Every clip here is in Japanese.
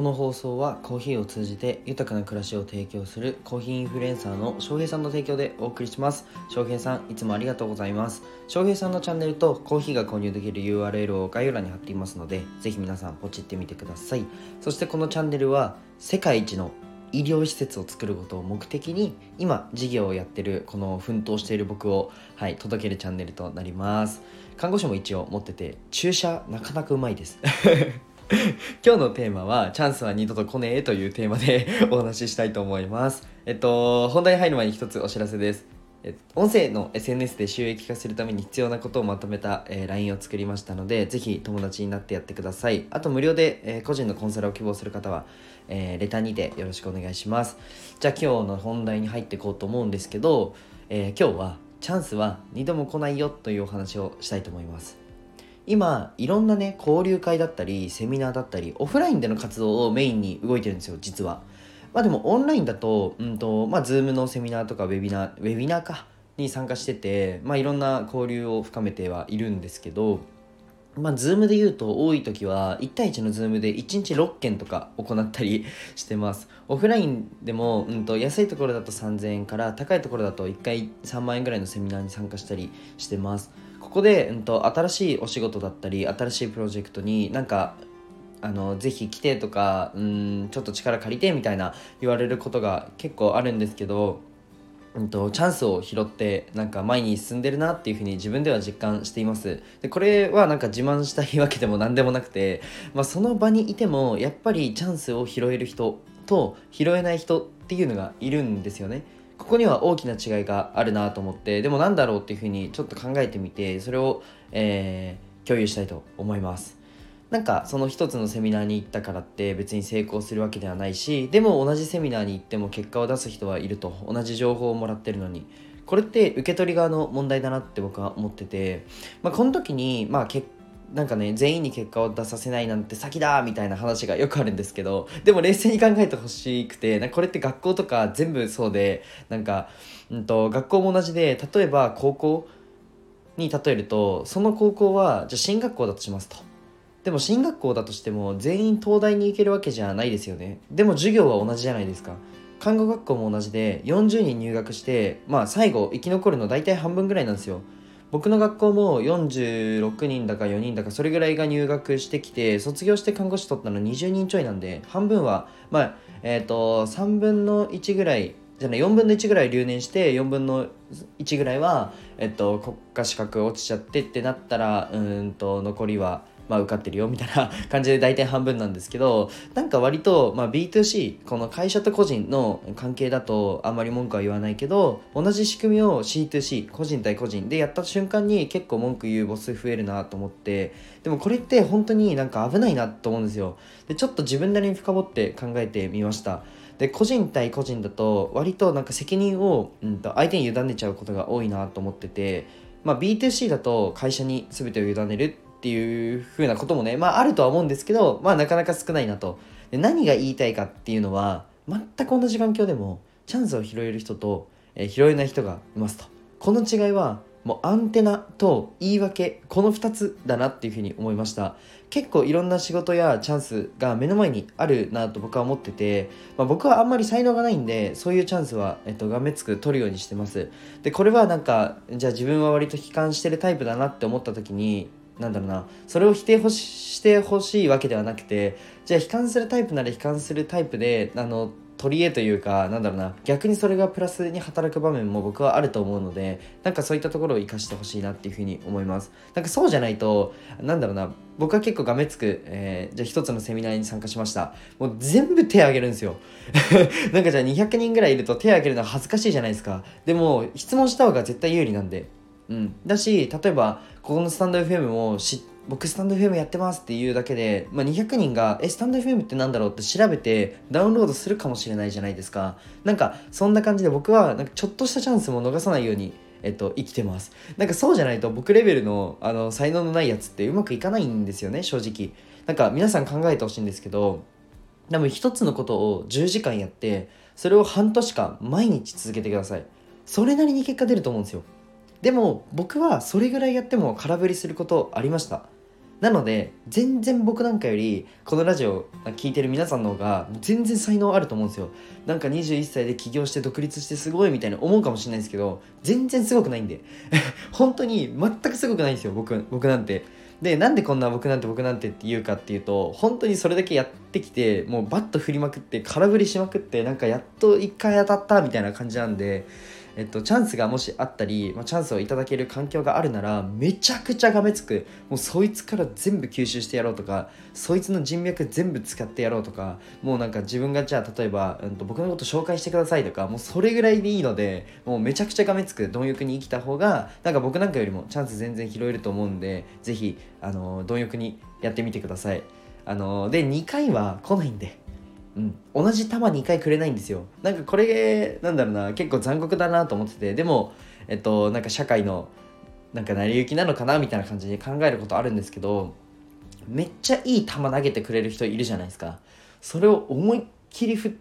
この放送はコーヒーを通じて豊かな暮らしを提供するコーヒーインフルエンサーの翔平さんの提供でお送りします。翔平さんいつもありがとうございます。翔平さんのチャンネルとコーヒーが購入できる URL を概要欄に貼っていますのでぜひ皆さんポチってみてください。そしてこのチャンネルは世界一の医療施設を作ることを目的に今事業をやってるこの奮闘している僕を、はい、届けるチャンネルとなります。看護師も一応持ってて注射なかなかうまいです。今日のテーマは「チャンスは二度と来ねえ」というテーマで お話ししたいと思いますえっと本題に入る前に一つお知らせです音声の SNS で収益化するために必要なことをまとめた、えー、LINE を作りましたので、ぜひ友達になってやってください。あと無料で、えー、個人のコンサルを希望する方は、えー、レターにてよろしくお願いします。じゃあ今日の本題に入っていこうと思うんですけど、え今日はチャンスは2度も来ないよというお話をしたいと思います。今いろんなね交流会だったりセミナーだったりオフラインでの活動をメインに動いてるんですよ実はまあでもオンラインだとうんとまあ Zoom のセミナーとかウェビナーウェビナーかに参加しててまあいろんな交流を深めてはいるんですけどまあ、 Zoom で言うと多い時は1対1の Zoom で1日6件とか行ったり してます。オフラインでも、うん、と安いところだと3000円から高いところだと1回3万円ぐらいのセミナーに参加したりしてます。ここで、うんと、新しいお仕事だったり新しいプロジェクトになんかあのぜひ来てとかうんちょっと力借りてみたいな言われることが結構あるんですけど、うんと、チャンスを拾ってなんか前に進んでるなっていうふうに自分では実感しています。でこれはなんか自慢したいわけでも何でもなくて、まあ、その場にいてもやっぱりチャンスを拾える人と拾えない人っていうのがいるんですよね。ここには大きな違いがあるなと思ってでもなんだろうっていうふうにちょっと考えてみてそれを、えー、共有したいと思います。なんかその一つのセミナーに行ったからって別に成功するわけではないしでも同じセミナーに行っても結果を出す人はいると同じ情報をもらってるのに。これって受け取り側の問題だなって僕は思ってて、まあ、この時にまあ結なんかね全員に結果を出させないなんて先だみたいな話がよくあるんですけどでも冷静に考えてほしくてこれって学校とか全部そうでなんか、うんと、学校も同じで例えば高校に例えるとその高校はじゃ進学校だとしますと。でも進学校だとしても全員東大に行けるわけじゃないですよね。でも授業は同じじゃないですか。看護学校も同じで40人入学してまあ最後生き残るの大体半分ぐらいなんですよ。僕の学校も46人だか4人だかそれぐらいが入学してきて卒業して看護師取ったの20人ちょいなんで半分はまあえっ、ー、と3分の1ぐらいじゃない4分の1ぐらい留年して4分の1ぐらいは、えっと、国家資格落ちちゃってってなったらうんと残りはまあ、受かってるよみたいな感じで大体半分なんですけどなんか割と、まあ、B2C この会社と個人の関係だとあんまり文句は言わないけど同じ仕組みを C2C 個人対個人でやった瞬間に結構文句言う母数増えるなと思ってでもこれって本当になんか危ないなと思うんですよ。でちょっと自分なりに深掘って考えてみました。で個人対個人だと割となんか責任を、うん、と相手に委ねちゃうことが多いなと思っててまあ、B2C だと会社に全てを委ねるっていう風なこともね、まああるとは思うんですけど、まあなかなか少ないなと。で何が言いたいかっていうのは、全く同じ環境でもチャンスを拾える人と、えー、拾えない人がいますと。この違いはもうアンテナと言い訳この2つだなっていうふうに思いました結構いろんな仕事やチャンスが目の前にあるなと僕は思ってて、まあ、僕はあんまり才能がないんでそういうチャンスは、えっと、がめつく取るようにしてますでこれはなんかじゃあ自分は割と悲観してるタイプだなって思った時になんだろうな。それを否定してほしいわけではなくてじゃあ悲観するタイプなら悲観するタイプであの取り柄というかなんだろうな。逆にそれがプラスに働く場面も僕はあると思うのでなんかそういったところを生かしてほしいなっていうふうに思います。なんかそうじゃないとなんだろうな。僕は結構がめつく、えー、じゃあ一つのセミナーに参加しました。もう全部手挙げるんですよ。なんかじゃあ200人ぐらいいると手挙げるのは恥ずかしいじゃないですか。でも質問した方が絶対有利なんで。うん、だし例えばここのスタンド FM も僕スタンド FM やってますっていうだけで、まあ、200人がえスタンド FM ってなんだろうって調べてダウンロードするかもしれないじゃないですか。なんかそんな感じで僕はなんかちょっとしたチャンスも逃さないようにえっと、生きてます。なんかそうじゃないと僕レベルのあの才能のないやつってうまくいかないんですよね正直。なんか皆さん考えてほしいんですけど多分一つのことを10時間やってそれを半年間毎日続けてください。それなりに結果出ると思うんですよ。でも僕はそれぐらいやっても空振りすることありました。なので全然僕なんかよりこのラジオ聴いてる皆さんの方が全然才能あると思うんですよ。なんか21歳で起業して独立してすごいみたいな思うかもしれないですけど全然すごくないんで。本当に全くすごくないんですよ僕僕なんて。でなんでこんな僕なんて僕なんてって言うかっていうと本当にそれだけやってきてもうバット振りまくって空振りしまくってなんかやっと1回当たったみたいな感じなんでえっと、チャンスがもしあったり、まあ、チャンスをいただける環境があるならめちゃくちゃがめつくもうそいつから全部吸収してやろうとかそいつの人脈全部使ってやろうとかもうなんか自分がじゃあ例えば、うん、と僕のこと紹介してくださいとかもうそれぐらいでいいのでもうめちゃくちゃがめつく貪欲に生きた方がなんか僕なんかよりもチャンス全然拾えると思うんでぜひあの貪欲にやってみてください。あので2回は来ないんで。うん、同じ球2回くれないんですよ。なんかこれなんだろうな。結構残酷だなと思ってて。でもえっとなんか社会のなんか成り行きなのかなみたいな感じで考えることあるんですけどめっちゃいい球投げてくれる人いるじゃないですか。それを思いっきり振っ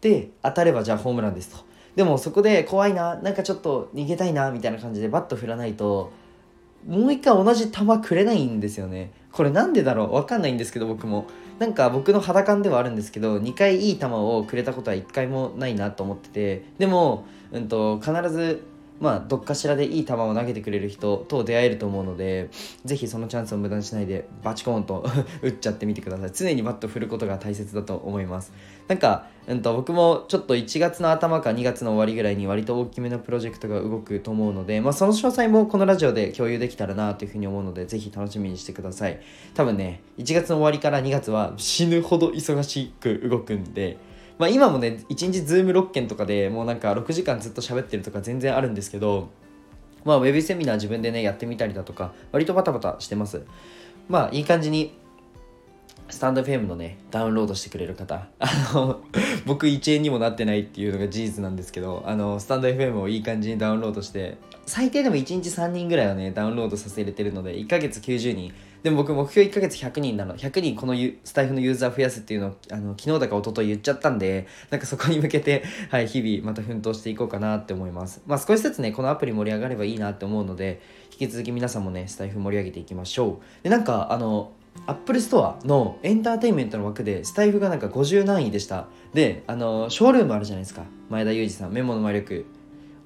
て当たればじゃあホームランですと。でもそこで怖いな。なんかちょっと逃げたいなみたいな感じでバット振らないともう一回同じ球くれないんですよね。これなんでだろう。わかんないんですけど僕も。なんか僕の肌感ではあるんですけど2回いい球をくれたことは1回もないなと思っててでも、うんと、必ずまあ、どっかしらでいい球を投げてくれる人と出会えると思うのでぜひそのチャンスを無駄にしないでバチコーンと 打っちゃってみてください。常にバット振ることが大切だと思います。なんか、うんと、僕もちょっと1月の頭か2月の終わりぐらいに割と大きめのプロジェクトが動くと思うので、まあ、その詳細もこのラジオで共有できたらなというふうに思うのでぜひ楽しみにしてください。多分ね1月の終わりから2月は死ぬほど忙しく動くんでまあ、今もね1日 Zoom 6件とかでもうなんか6時間ずっと喋ってるとか全然あるんですけどまあウェブセミナー自分でねやってみたりだとか割とバタバタしてますまあいい感じにスタンド FM のね、ダウンロードしてくれる方、あの、僕1円にもなってないっていうのが事実なんですけど、あの、スタンド FM をいい感じにダウンロードして、最低でも1日3人ぐらいはね、ダウンロードさせれてるので、1ヶ月90人。でも僕目標1ヶ月100人なの。100人このスタイフのユーザー増やすっていうのを、あの、昨日だか一昨日言っちゃったんで、なんかそこに向けて、はい、日々また奮闘していこうかなって思います。まあ少しずつね、このアプリ盛り上がればいいなって思うので、引き続き皆さんもね、スタイフ盛り上げていきましょう。で、なんか、あの、 Apple Store のエンターテインメントの枠でスタイフがなんか50何位でしたであのショールームあるじゃないですか前田裕二さんメモの魔力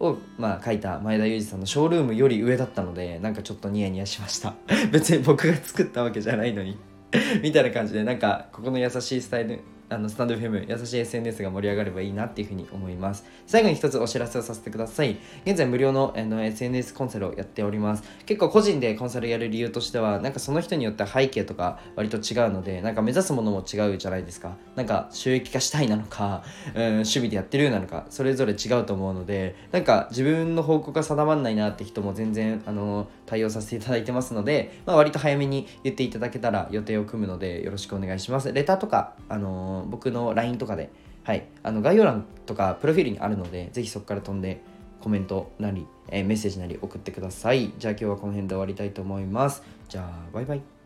を、まあ、書いた前田裕二さんのショールームより上だったのでなんかちょっとニヤニヤしました。別に僕が作ったわけじゃないのに。みたいな感じでなんかここの優しいスタイルあのスタンド FM 優しい SNS が盛り上がればいいなっていうふうに思います。最後に一つお知らせをさせてください。現在無料のあの SNS コンサルをやっております。結構個人でコンサルやる理由としてはなんかその人によって背景とか割と違うのでなんか目指すものも違うじゃないですか。なんか収益化したいなのか、うん、趣味でやってるなのかそれぞれ違うと思うのでなんか自分の方向が定まらないなって人も全然あの対応させていただいてますので、まあ、割と早めに言っていただけたら予定を組むのでよろしくお願いします。レターとかあの僕の LINE とかで、はい、あの概要欄とかプロフィールにあるので、ぜひそこから飛んでコメントなり、えー、メッセージなり送ってください。じゃあ今日はこの辺で終わりたいと思います。じゃあ、バイバイ。